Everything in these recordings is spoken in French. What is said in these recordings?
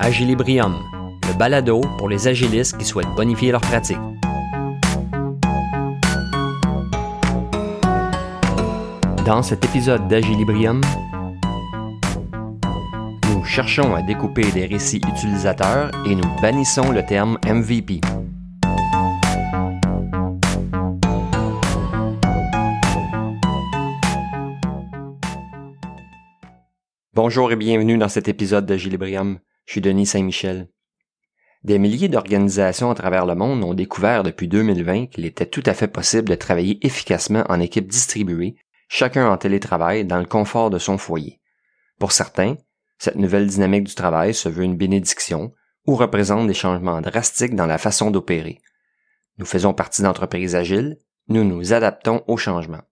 Agilibrium, le balado pour les agilistes qui souhaitent bonifier leur pratique. Dans cet épisode d'Agilibrium, nous cherchons à découper des récits utilisateurs et nous bannissons le terme MVP. Bonjour et bienvenue dans cet épisode de Gilibrium. Je suis Denis Saint-Michel. Des milliers d'organisations à travers le monde ont découvert depuis 2020 qu'il était tout à fait possible de travailler efficacement en équipe distribuée, chacun en télétravail dans le confort de son foyer. Pour certains, cette nouvelle dynamique du travail se veut une bénédiction ou représente des changements drastiques dans la façon d'opérer. Nous faisons partie d'entreprises agiles, nous nous adaptons au changement.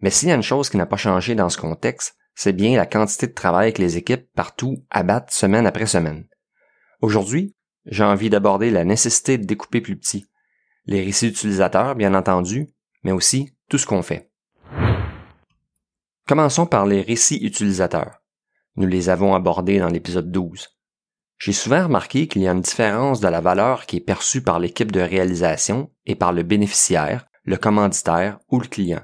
Mais s'il y a une chose qui n'a pas changé dans ce contexte, c'est bien la quantité de travail que les équipes partout abattent semaine après semaine. Aujourd'hui, j'ai envie d'aborder la nécessité de découper plus petit, les récits utilisateurs, bien entendu, mais aussi tout ce qu'on fait. Commençons par les récits utilisateurs. Nous les avons abordés dans l'épisode 12. J'ai souvent remarqué qu'il y a une différence de la valeur qui est perçue par l'équipe de réalisation et par le bénéficiaire, le commanditaire ou le client.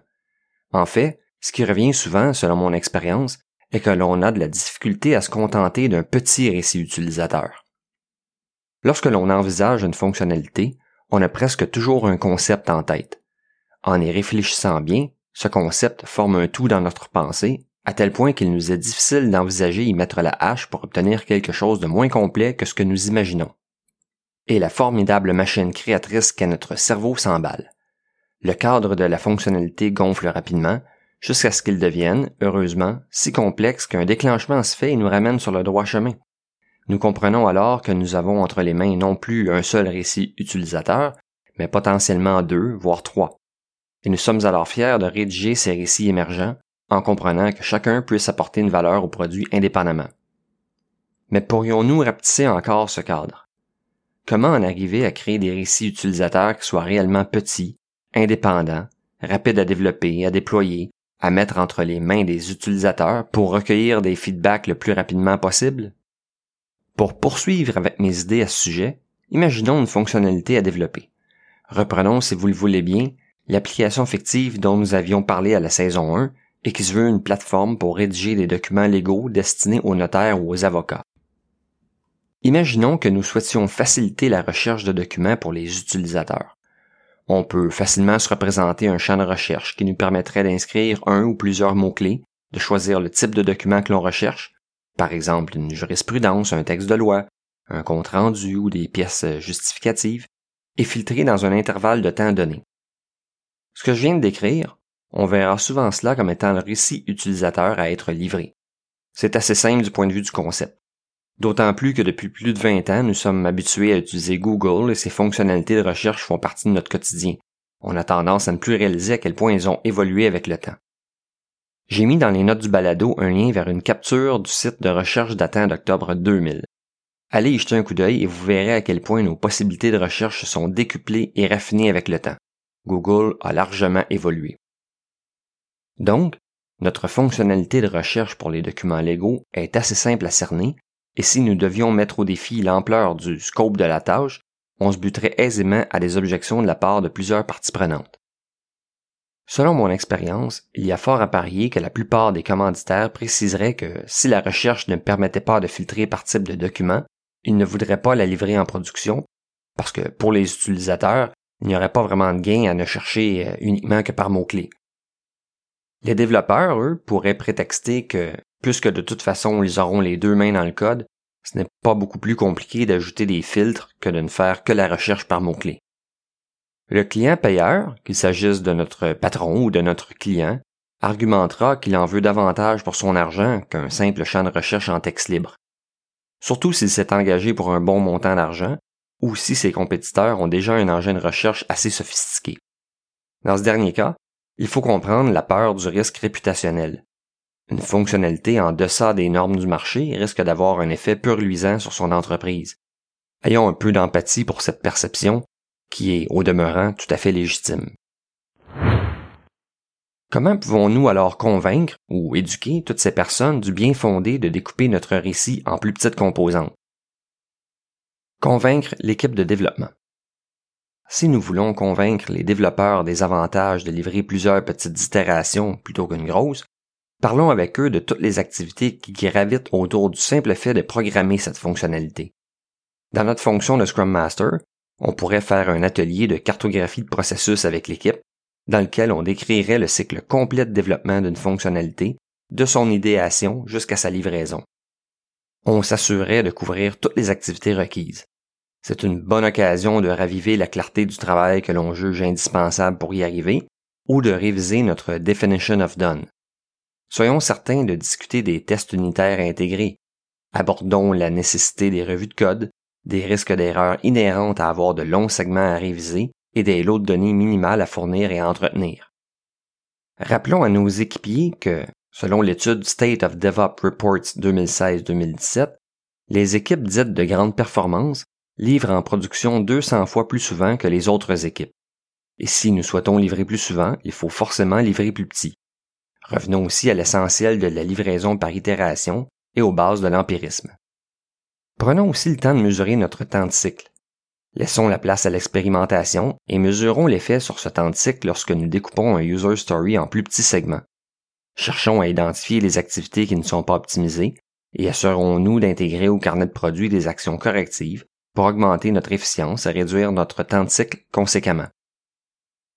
En fait, ce qui revient souvent, selon mon expérience, est que l'on a de la difficulté à se contenter d'un petit récit utilisateur. Lorsque l'on envisage une fonctionnalité, on a presque toujours un concept en tête. En y réfléchissant bien, ce concept forme un tout dans notre pensée, à tel point qu'il nous est difficile d'envisager y mettre la hache pour obtenir quelque chose de moins complet que ce que nous imaginons. Et la formidable machine créatrice qu'est notre cerveau s'emballe. Le cadre de la fonctionnalité gonfle rapidement, jusqu'à ce qu'ils deviennent, heureusement, si complexes qu'un déclenchement se fait et nous ramène sur le droit chemin. Nous comprenons alors que nous avons entre les mains non plus un seul récit utilisateur, mais potentiellement deux, voire trois. Et nous sommes alors fiers de rédiger ces récits émergents en comprenant que chacun puisse apporter une valeur au produit indépendamment. Mais pourrions-nous rapetisser encore ce cadre? Comment en arriver à créer des récits utilisateurs qui soient réellement petits, indépendants, rapides à développer, à déployer, à mettre entre les mains des utilisateurs pour recueillir des feedbacks le plus rapidement possible? Pour poursuivre avec mes idées à ce sujet, imaginons une fonctionnalité à développer. Reprenons, si vous le voulez bien, l'application fictive dont nous avions parlé à la saison 1 et qui se veut une plateforme pour rédiger des documents légaux destinés aux notaires ou aux avocats. Imaginons que nous souhaitions faciliter la recherche de documents pour les utilisateurs. On peut facilement se représenter un champ de recherche qui nous permettrait d'inscrire un ou plusieurs mots-clés, de choisir le type de document que l'on recherche, par exemple une jurisprudence, un texte de loi, un compte rendu ou des pièces justificatives, et filtrer dans un intervalle de temps donné. Ce que je viens de décrire, on verra souvent cela comme étant le récit utilisateur à être livré. C'est assez simple du point de vue du concept. D'autant plus que depuis plus de 20 ans, nous sommes habitués à utiliser Google et ses fonctionnalités de recherche font partie de notre quotidien. On a tendance à ne plus réaliser à quel point ils ont évolué avec le temps. J'ai mis dans les notes du balado un lien vers une capture du site de recherche datant d'octobre 2000. Allez y jeter un coup d'œil et vous verrez à quel point nos possibilités de recherche sont décuplées et raffinées avec le temps. Google a largement évolué. Donc, notre fonctionnalité de recherche pour les documents légaux est assez simple à cerner et si nous devions mettre au défi l'ampleur du scope de la tâche, on se buterait aisément à des objections de la part de plusieurs parties prenantes. Selon mon expérience, il y a fort à parier que la plupart des commanditaires préciseraient que si la recherche ne permettait pas de filtrer par type de document, ils ne voudraient pas la livrer en production, parce que pour les utilisateurs, il n'y aurait pas vraiment de gain à ne chercher euh, uniquement que par mots-clés. Les développeurs, eux, pourraient prétexter que Puisque de toute façon ils auront les deux mains dans le code, ce n'est pas beaucoup plus compliqué d'ajouter des filtres que de ne faire que la recherche par mots-clés. Le client payeur, qu'il s'agisse de notre patron ou de notre client, argumentera qu'il en veut davantage pour son argent qu'un simple champ de recherche en texte libre. Surtout s'il s'est engagé pour un bon montant d'argent ou si ses compétiteurs ont déjà un engin de recherche assez sophistiqué. Dans ce dernier cas, il faut comprendre la peur du risque réputationnel. Une fonctionnalité en deçà des normes du marché risque d'avoir un effet pur-luisant sur son entreprise. Ayons un peu d'empathie pour cette perception qui est, au demeurant, tout à fait légitime. Comment pouvons-nous alors convaincre ou éduquer toutes ces personnes du bien fondé de découper notre récit en plus petites composantes? Convaincre l'équipe de développement. Si nous voulons convaincre les développeurs des avantages de livrer plusieurs petites itérations plutôt qu'une grosse, parlons avec eux de toutes les activités qui gravitent autour du simple fait de programmer cette fonctionnalité. Dans notre fonction de Scrum Master, on pourrait faire un atelier de cartographie de processus avec l'équipe, dans lequel on décrirait le cycle complet de développement d'une fonctionnalité, de son idéation jusqu'à sa livraison. On s'assurerait de couvrir toutes les activités requises. C'est une bonne occasion de raviver la clarté du travail que l'on juge indispensable pour y arriver ou de réviser notre definition of done. Soyons certains de discuter des tests unitaires intégrés. Abordons la nécessité des revues de code, des risques d'erreur inhérentes à avoir de longs segments à réviser et des lots de données minimales à fournir et à entretenir. Rappelons à nos équipiers que, selon l'étude State of DevOps Reports 2016-2017, les équipes dites de grande performance livrent en production 200 fois plus souvent que les autres équipes. Et si nous souhaitons livrer plus souvent, il faut forcément livrer plus petit. Revenons aussi à l'essentiel de la livraison par itération et aux bases de l'empirisme. Prenons aussi le temps de mesurer notre temps de cycle. Laissons la place à l'expérimentation et mesurons l'effet sur ce temps de cycle lorsque nous découpons un user story en plus petits segments. Cherchons à identifier les activités qui ne sont pas optimisées et assurons-nous d'intégrer au carnet de produits des actions correctives pour augmenter notre efficience et réduire notre temps de cycle conséquemment.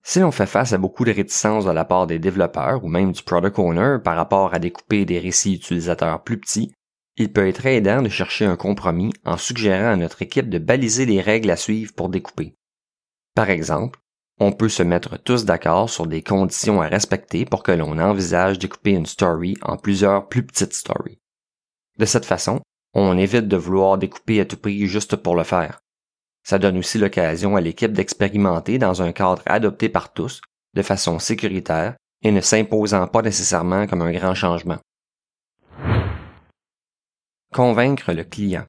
Si l'on fait face à beaucoup de réticences de la part des développeurs ou même du product owner par rapport à découper des récits utilisateurs plus petits, il peut être aidant de chercher un compromis en suggérant à notre équipe de baliser les règles à suivre pour découper. Par exemple, on peut se mettre tous d'accord sur des conditions à respecter pour que l'on envisage découper une story en plusieurs plus petites stories. De cette façon, on évite de vouloir découper à tout prix juste pour le faire. Ça donne aussi l'occasion à l'équipe d'expérimenter dans un cadre adopté par tous, de façon sécuritaire et ne s'imposant pas nécessairement comme un grand changement. Convaincre le client.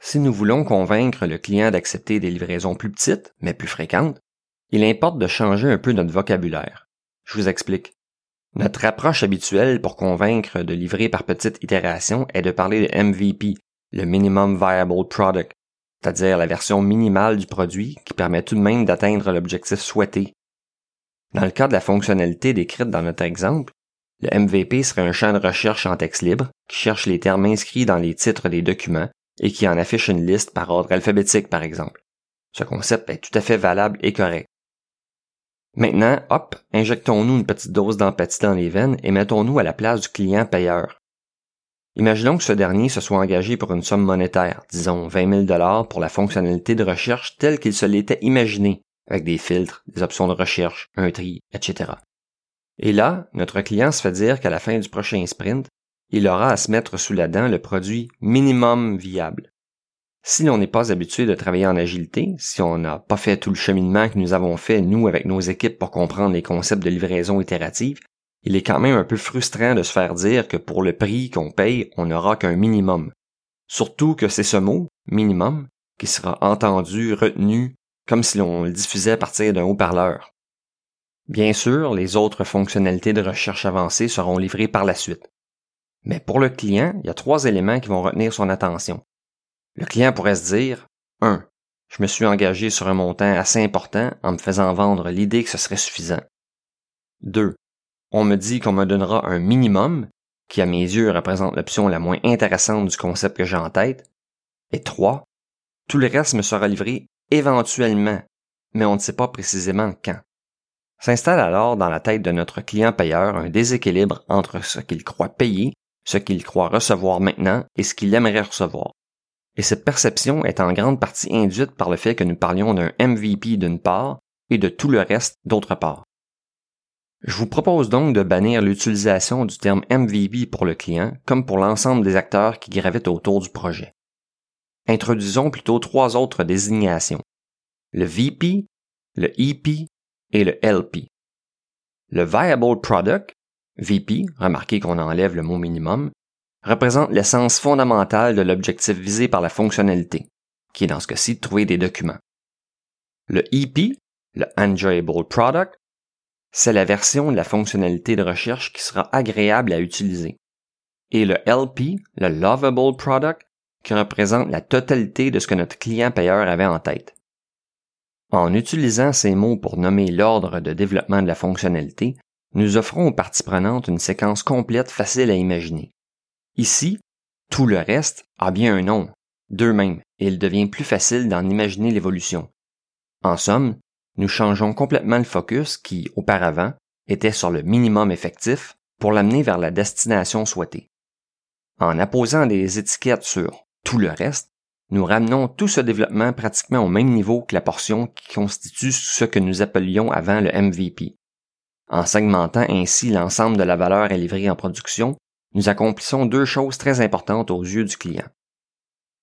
Si nous voulons convaincre le client d'accepter des livraisons plus petites, mais plus fréquentes, il importe de changer un peu notre vocabulaire. Je vous explique. Notre approche habituelle pour convaincre de livrer par petites itérations est de parler de MVP, le Minimum Viable Product, c'est-à-dire la version minimale du produit qui permet tout de même d'atteindre l'objectif souhaité. Dans le cas de la fonctionnalité décrite dans notre exemple, le MVP serait un champ de recherche en texte libre qui cherche les termes inscrits dans les titres des documents et qui en affiche une liste par ordre alphabétique, par exemple. Ce concept est tout à fait valable et correct. Maintenant, hop, injectons-nous une petite dose d'empathie dans les veines et mettons-nous à la place du client payeur. Imaginons que ce dernier se soit engagé pour une somme monétaire, disons 20 000 dollars pour la fonctionnalité de recherche telle qu'il se l'était imaginé, avec des filtres, des options de recherche, un tri, etc. Et là, notre client se fait dire qu'à la fin du prochain sprint, il aura à se mettre sous la dent le produit minimum viable. Si l'on n'est pas habitué de travailler en agilité, si on n'a pas fait tout le cheminement que nous avons fait, nous, avec nos équipes pour comprendre les concepts de livraison itérative, il est quand même un peu frustrant de se faire dire que pour le prix qu'on paye, on n'aura qu'un minimum. Surtout que c'est ce mot, minimum, qui sera entendu, retenu, comme si l'on le diffusait à partir d'un haut-parleur. Bien sûr, les autres fonctionnalités de recherche avancées seront livrées par la suite. Mais pour le client, il y a trois éléments qui vont retenir son attention. Le client pourrait se dire 1. Je me suis engagé sur un montant assez important en me faisant vendre l'idée que ce serait suffisant. 2. On me dit qu'on me donnera un minimum, qui à mes yeux représente l'option la moins intéressante du concept que j'ai en tête. Et 3. Tout le reste me sera livré éventuellement, mais on ne sait pas précisément quand. S'installe alors dans la tête de notre client payeur un déséquilibre entre ce qu'il croit payer, ce qu'il croit recevoir maintenant et ce qu'il aimerait recevoir. Et cette perception est en grande partie induite par le fait que nous parlions d'un MVP d'une part et de tout le reste d'autre part. Je vous propose donc de bannir l'utilisation du terme MVP pour le client comme pour l'ensemble des acteurs qui gravitent autour du projet. Introduisons plutôt trois autres désignations. Le VP, le EP et le LP. Le Viable Product, VP, remarquez qu'on enlève le mot minimum, représente l'essence fondamentale de l'objectif visé par la fonctionnalité, qui est dans ce cas-ci de trouver des documents. Le EP, le Enjoyable Product, c'est la version de la fonctionnalité de recherche qui sera agréable à utiliser. Et le LP, le Lovable Product, qui représente la totalité de ce que notre client payeur avait en tête. En utilisant ces mots pour nommer l'ordre de développement de la fonctionnalité, nous offrons aux parties prenantes une séquence complète facile à imaginer. Ici, tout le reste a bien un nom, d'eux-mêmes, et il devient plus facile d'en imaginer l'évolution. En somme, nous changeons complètement le focus qui, auparavant, était sur le minimum effectif pour l'amener vers la destination souhaitée. En apposant des étiquettes sur tout le reste, nous ramenons tout ce développement pratiquement au même niveau que la portion qui constitue ce que nous appelions avant le MVP. En segmentant ainsi l'ensemble de la valeur à livrer en production, nous accomplissons deux choses très importantes aux yeux du client.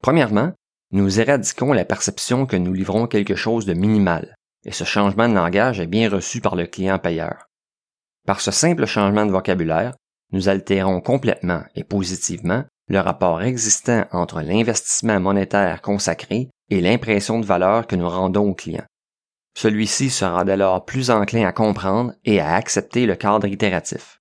Premièrement, nous éradiquons la perception que nous livrons quelque chose de minimal, et ce changement de langage est bien reçu par le client payeur. Par ce simple changement de vocabulaire, nous altérons complètement et positivement le rapport existant entre l'investissement monétaire consacré et l'impression de valeur que nous rendons au client. Celui-ci sera dès lors plus enclin à comprendre et à accepter le cadre itératif.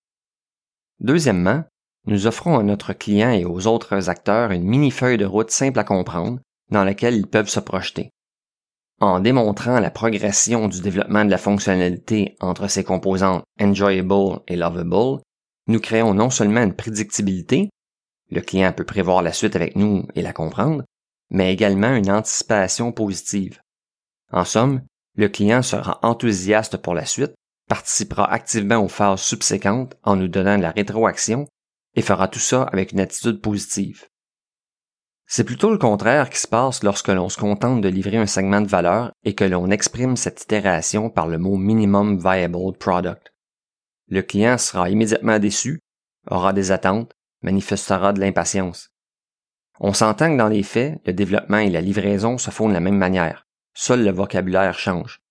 Deuxièmement, nous offrons à notre client et aux autres acteurs une mini-feuille de route simple à comprendre dans laquelle ils peuvent se projeter. En démontrant la progression du développement de la fonctionnalité entre ses composantes enjoyable et lovable, nous créons non seulement une prédictibilité, le client peut prévoir la suite avec nous et la comprendre, mais également une anticipation positive. En somme, le client sera enthousiaste pour la suite, participera activement aux phases subséquentes en nous donnant de la rétroaction et fera tout ça avec une attitude positive. C'est plutôt le contraire qui se passe lorsque l'on se contente de livrer un segment de valeur et que l'on exprime cette itération par le mot minimum viable product. Le client sera immédiatement déçu, aura des attentes, manifestera de l'impatience. On s'entend que dans les faits, le développement et la livraison se font de la même manière. Seul le vocabulaire change.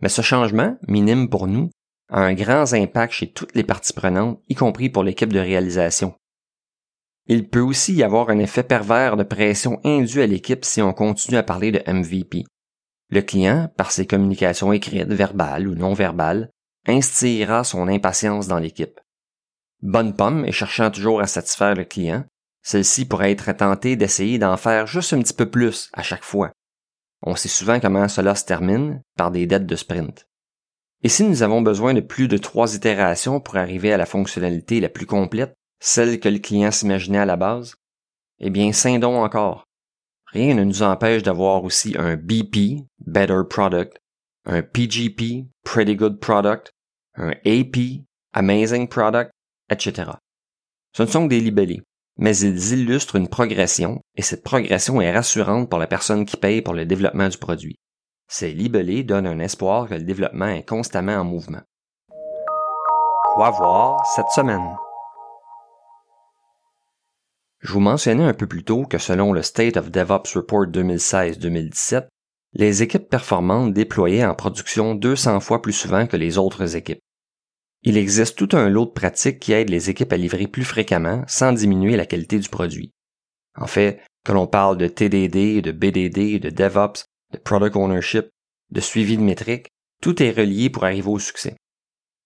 Mais ce changement, minime pour nous, a un grand impact chez toutes les parties prenantes, y compris pour l'équipe de réalisation. Il peut aussi y avoir un effet pervers de pression indue à l'équipe si on continue à parler de MVP. Le client, par ses communications écrites, verbales ou non verbales, instillera son impatience dans l'équipe. Bonne pomme et cherchant toujours à satisfaire le client, celle-ci pourrait être tentée d'essayer d'en faire juste un petit peu plus à chaque fois. On sait souvent comment cela se termine par des dettes de sprint. Et si nous avons besoin de plus de trois itérations pour arriver à la fonctionnalité la plus complète, celle que le client s'imaginait à la base, eh bien, scindons encore. Rien ne nous empêche d'avoir aussi un BP, Better Product, un PGP, Pretty Good Product, un AP, Amazing Product, etc. Ce ne sont que des libellés, mais ils illustrent une progression, et cette progression est rassurante pour la personne qui paye pour le développement du produit. Ces libellés donnent un espoir que le développement est constamment en mouvement. Quoi voir cette semaine? Je vous mentionnais un peu plus tôt que selon le State of DevOps Report 2016-2017, les équipes performantes déployaient en production 200 fois plus souvent que les autres équipes. Il existe tout un lot de pratiques qui aident les équipes à livrer plus fréquemment sans diminuer la qualité du produit. En fait, que l'on parle de TDD, de BDD, de DevOps, de Product Ownership, de suivi de métriques, tout est relié pour arriver au succès.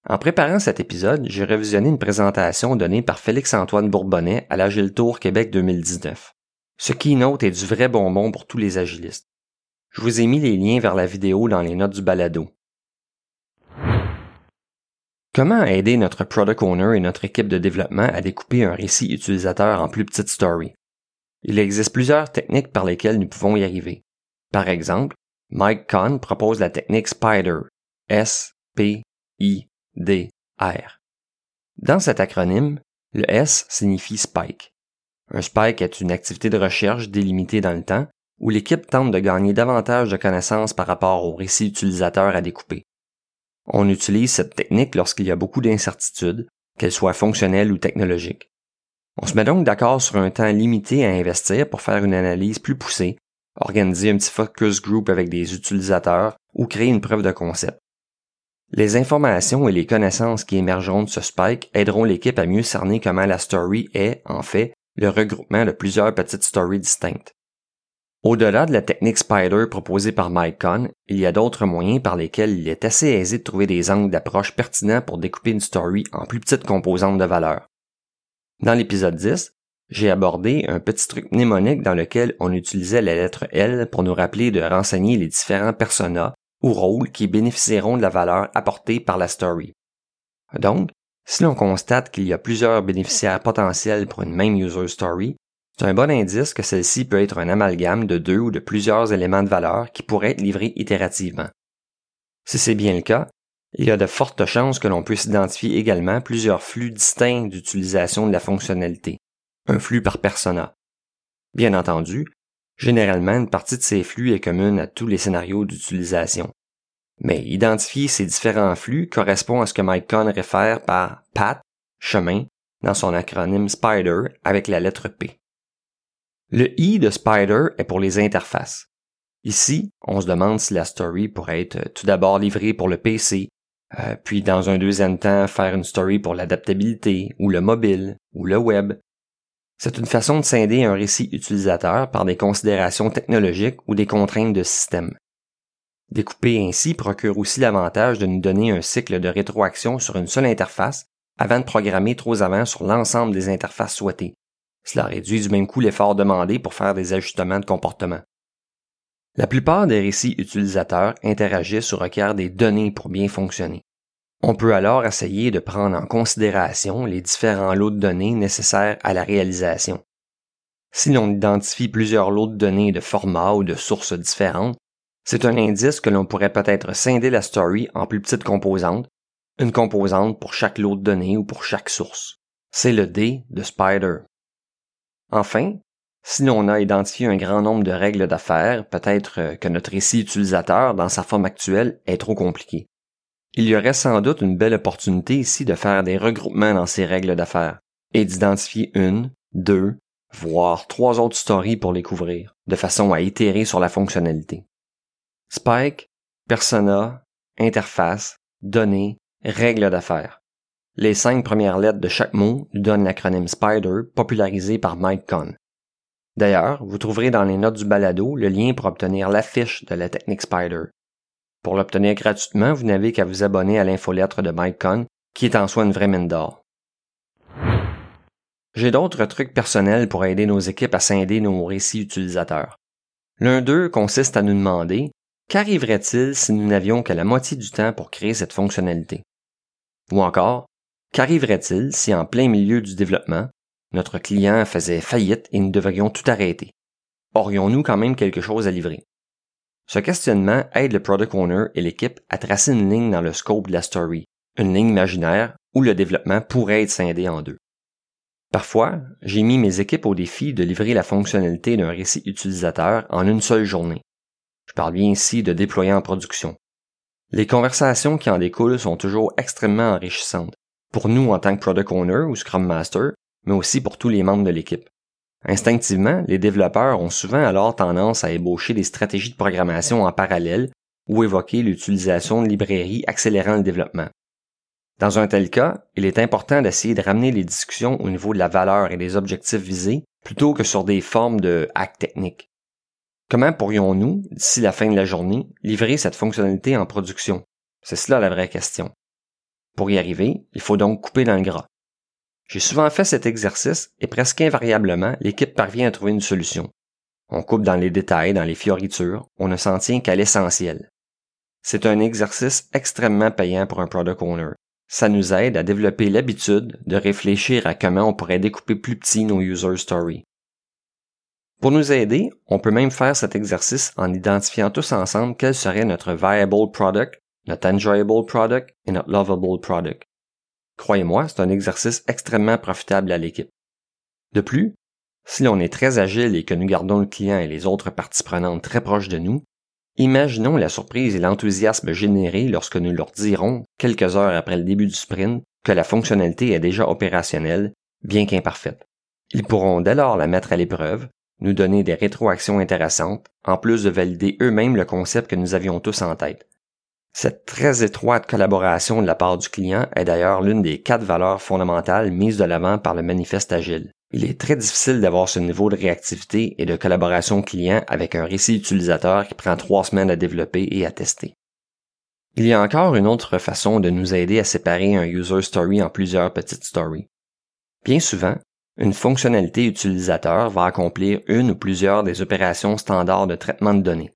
En préparant cet épisode, j'ai revisionné une présentation donnée par Félix-Antoine Bourbonnais à l'Agile Tour Québec 2019. Ce keynote est du vrai bonbon pour tous les agilistes. Je vous ai mis les liens vers la vidéo dans les notes du balado. Comment aider notre product owner et notre équipe de développement à découper un récit utilisateur en plus petites stories? Il existe plusieurs techniques par lesquelles nous pouvons y arriver. Par exemple, Mike Kahn propose la technique SPIDER, S-P-I-D-R. Dans cet acronyme, le S signifie spike. Un spike est une activité de recherche délimitée dans le temps où l'équipe tente de gagner davantage de connaissances par rapport au récit utilisateur à découper. On utilise cette technique lorsqu'il y a beaucoup d'incertitudes, qu'elles soient fonctionnelles ou technologiques. On se met donc d'accord sur un temps limité à investir pour faire une analyse plus poussée, organiser un petit focus group avec des utilisateurs ou créer une preuve de concept. Les informations et les connaissances qui émergeront de ce spike aideront l'équipe à mieux cerner comment la story est, en fait, le regroupement de plusieurs petites stories distinctes. Au-delà de la technique Spider proposée par Mike Kahn, il y a d'autres moyens par lesquels il est assez aisé de trouver des angles d'approche pertinents pour découper une story en plus petites composantes de valeur. Dans l'épisode 10, j'ai abordé un petit truc mnémonique dans lequel on utilisait la lettre L pour nous rappeler de renseigner les différents personas ou rôles qui bénéficieront de la valeur apportée par la story. Donc, si l'on constate qu'il y a plusieurs bénéficiaires potentiels pour une même user story, c'est un bon indice que celle-ci peut être un amalgame de deux ou de plusieurs éléments de valeur qui pourraient être livrés itérativement. Si c'est bien le cas, il y a de fortes chances que l'on puisse identifier également plusieurs flux distincts d'utilisation de la fonctionnalité, un flux par persona. Bien entendu, généralement une partie de ces flux est commune à tous les scénarios d'utilisation. Mais identifier ces différents flux correspond à ce que Mike réfère par PAT, chemin, dans son acronyme SPIDER avec la lettre P. Le I de Spider est pour les interfaces. Ici, on se demande si la story pourrait être tout d'abord livrée pour le PC, euh, puis dans un deuxième temps faire une story pour l'adaptabilité, ou le mobile, ou le web. C'est une façon de scinder un récit utilisateur par des considérations technologiques ou des contraintes de système. Découper ainsi procure aussi l'avantage de nous donner un cycle de rétroaction sur une seule interface avant de programmer trop avant sur l'ensemble des interfaces souhaitées. Cela réduit du même coup l'effort demandé pour faire des ajustements de comportement. La plupart des récits utilisateurs interagissent ou requièrent des données pour bien fonctionner. On peut alors essayer de prendre en considération les différents lots de données nécessaires à la réalisation. Si l'on identifie plusieurs lots de données de formats ou de sources différentes, c'est un indice que l'on pourrait peut-être scinder la story en plus petites composantes, une composante pour chaque lot de données ou pour chaque source. C'est le D de Spider. Enfin, si l'on a identifié un grand nombre de règles d'affaires, peut-être que notre récit utilisateur dans sa forme actuelle est trop compliqué. Il y aurait sans doute une belle opportunité ici de faire des regroupements dans ces règles d'affaires et d'identifier une, deux, voire trois autres stories pour les couvrir, de façon à itérer sur la fonctionnalité. Spike, persona, interface, données, règles d'affaires. Les cinq premières lettres de chaque mot donnent l'acronyme SPIDER popularisé par Mike Cohn. D'ailleurs, vous trouverez dans les notes du balado le lien pour obtenir l'affiche de la technique Spider. Pour l'obtenir gratuitement, vous n'avez qu'à vous abonner à l'infolettre de Mike Cohn, qui est en soi une vraie mine d'or. J'ai d'autres trucs personnels pour aider nos équipes à scinder nos récits utilisateurs. L'un d'eux consiste à nous demander Qu'arriverait-il si nous n'avions que la moitié du temps pour créer cette fonctionnalité? Ou encore, qu'arriverait-il si en plein milieu du développement, notre client faisait faillite et nous devrions tout arrêter? Aurions-nous quand même quelque chose à livrer? Ce questionnement aide le product owner et l'équipe à tracer une ligne dans le scope de la story, une ligne imaginaire où le développement pourrait être scindé en deux. Parfois, j'ai mis mes équipes au défi de livrer la fonctionnalité d'un récit utilisateur en une seule journée. Je parle bien ici de déployer en production. Les conversations qui en découlent sont toujours extrêmement enrichissantes, pour nous en tant que Product Owner ou Scrum Master, mais aussi pour tous les membres de l'équipe. Instinctivement, les développeurs ont souvent alors tendance à ébaucher des stratégies de programmation en parallèle ou évoquer l'utilisation de librairies accélérant le développement. Dans un tel cas, il est important d'essayer de ramener les discussions au niveau de la valeur et des objectifs visés plutôt que sur des formes de hacks techniques. Comment pourrions-nous, d'ici la fin de la journée, livrer cette fonctionnalité en production? C'est cela la vraie question. Pour y arriver, il faut donc couper dans le gras. J'ai souvent fait cet exercice et presque invariablement, l'équipe parvient à trouver une solution. On coupe dans les détails, dans les fioritures, on ne s'en tient qu'à l'essentiel. C'est un exercice extrêmement payant pour un product owner. Ça nous aide à développer l'habitude de réfléchir à comment on pourrait découper plus petit nos user stories. Pour nous aider, on peut même faire cet exercice en identifiant tous ensemble quel serait notre viable product, notre enjoyable product et notre lovable product. Croyez-moi, c'est un exercice extrêmement profitable à l'équipe. De plus, si l'on est très agile et que nous gardons le client et les autres parties prenantes très proches de nous, imaginons la surprise et l'enthousiasme générés lorsque nous leur dirons, quelques heures après le début du sprint, que la fonctionnalité est déjà opérationnelle, bien qu'imparfaite. Ils pourront dès lors la mettre à l'épreuve nous donner des rétroactions intéressantes, en plus de valider eux-mêmes le concept que nous avions tous en tête. Cette très étroite collaboration de la part du client est d'ailleurs l'une des quatre valeurs fondamentales mises de l'avant par le manifeste agile. Il est très difficile d'avoir ce niveau de réactivité et de collaboration client avec un récit utilisateur qui prend trois semaines à développer et à tester. Il y a encore une autre façon de nous aider à séparer un user story en plusieurs petites stories. Bien souvent, Une fonctionnalité utilisateur va accomplir une ou plusieurs des opérations standards de traitement de données.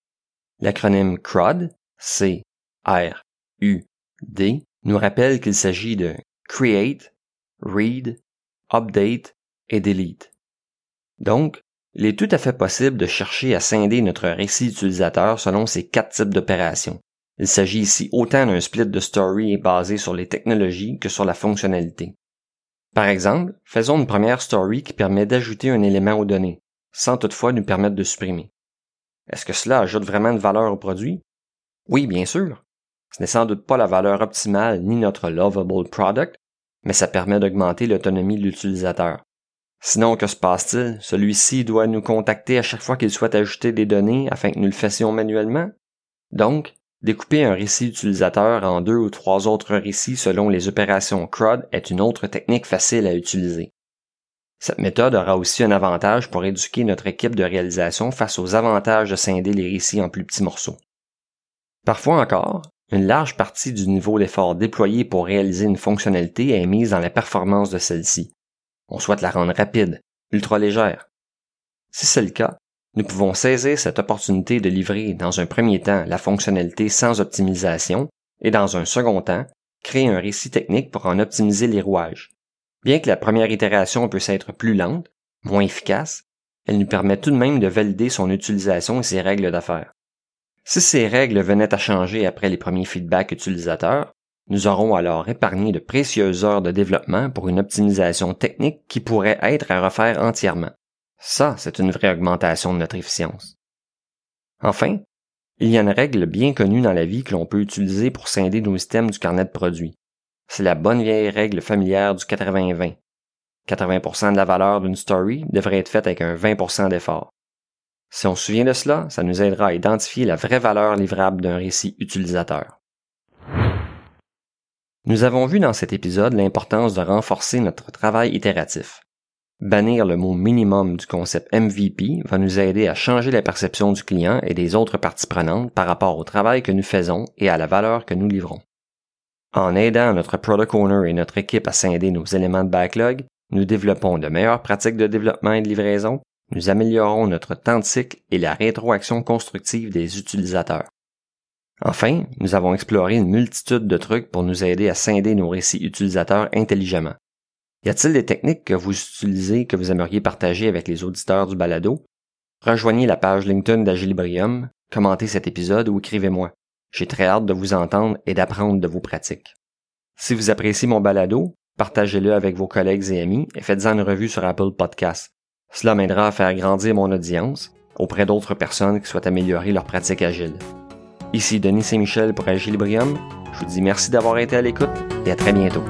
L'acronyme CRUD, C, R, U, D, nous rappelle qu'il s'agit de Create, Read, Update et Delete. Donc, il est tout à fait possible de chercher à scinder notre récit utilisateur selon ces quatre types d'opérations. Il s'agit ici autant d'un split de story basé sur les technologies que sur la fonctionnalité. Par exemple, faisons une première story qui permet d'ajouter un élément aux données, sans toutefois nous permettre de supprimer. Est-ce que cela ajoute vraiment de valeur au produit? Oui, bien sûr. Ce n'est sans doute pas la valeur optimale ni notre lovable product, mais ça permet d'augmenter l'autonomie de l'utilisateur. Sinon, que se passe-t-il? Celui-ci doit nous contacter à chaque fois qu'il souhaite ajouter des données afin que nous le fassions manuellement? Donc, découper un récit utilisateur en deux ou trois autres récits selon les opérations CRUD est une autre technique facile à utiliser. Cette méthode aura aussi un avantage pour éduquer notre équipe de réalisation face aux avantages de scinder les récits en plus petits morceaux. Parfois encore, une large partie du niveau d'effort déployé pour réaliser une fonctionnalité est mise dans la performance de celle-ci, on souhaite la rendre rapide, ultra légère. Si c'est le cas, nous pouvons saisir cette opportunité de livrer dans un premier temps la fonctionnalité sans optimisation et dans un second temps, créer un récit technique pour en optimiser les rouages. Bien que la première itération puisse être plus lente, moins efficace, elle nous permet tout de même de valider son utilisation et ses règles d'affaires. Si ces règles venaient à changer après les premiers feedbacks utilisateurs, nous aurons alors épargné de précieuses heures de développement pour une optimisation technique qui pourrait être à refaire entièrement. Ça, c'est une vraie augmentation de notre efficience. Enfin, il y a une règle bien connue dans la vie que l'on peut utiliser pour scinder nos systèmes du carnet de produits. C'est la bonne vieille règle familière du 80-20. 80% de la valeur d'une story devrait être faite avec un 20% d'effort. Si on se souvient de cela, ça nous aidera à identifier la vraie valeur livrable d'un récit utilisateur. Nous avons vu dans cet épisode l'importance de renforcer notre travail itératif. Bannir le mot minimum du concept MVP va nous aider à changer la perception du client et des autres parties prenantes par rapport au travail que nous faisons et à la valeur que nous livrons. En aidant notre product owner et notre équipe à scinder nos éléments de backlog, nous développons de meilleures pratiques de développement et de livraison, nous améliorons notre temps de cycle et la rétroaction constructive des utilisateurs. Enfin, nous avons exploré une multitude de trucs pour nous aider à scinder nos récits utilisateurs intelligemment. Y a-t-il des techniques que vous utilisez que vous aimeriez partager avec les auditeurs du balado? Rejoignez la page LinkedIn d'Agilibrium, commentez cet épisode ou écrivez-moi. J'ai très hâte de vous entendre et d'apprendre de vos pratiques. Si vous appréciez mon balado, partagez-le avec vos collègues et amis et faites-en une revue sur Apple Podcasts. Cela m'aidera à faire grandir mon audience auprès d'autres personnes qui souhaitent améliorer leurs pratiques agiles. Ici Denis Saint-Michel pour Agilibrium. Je vous dis merci d'avoir été à l'écoute et à très bientôt.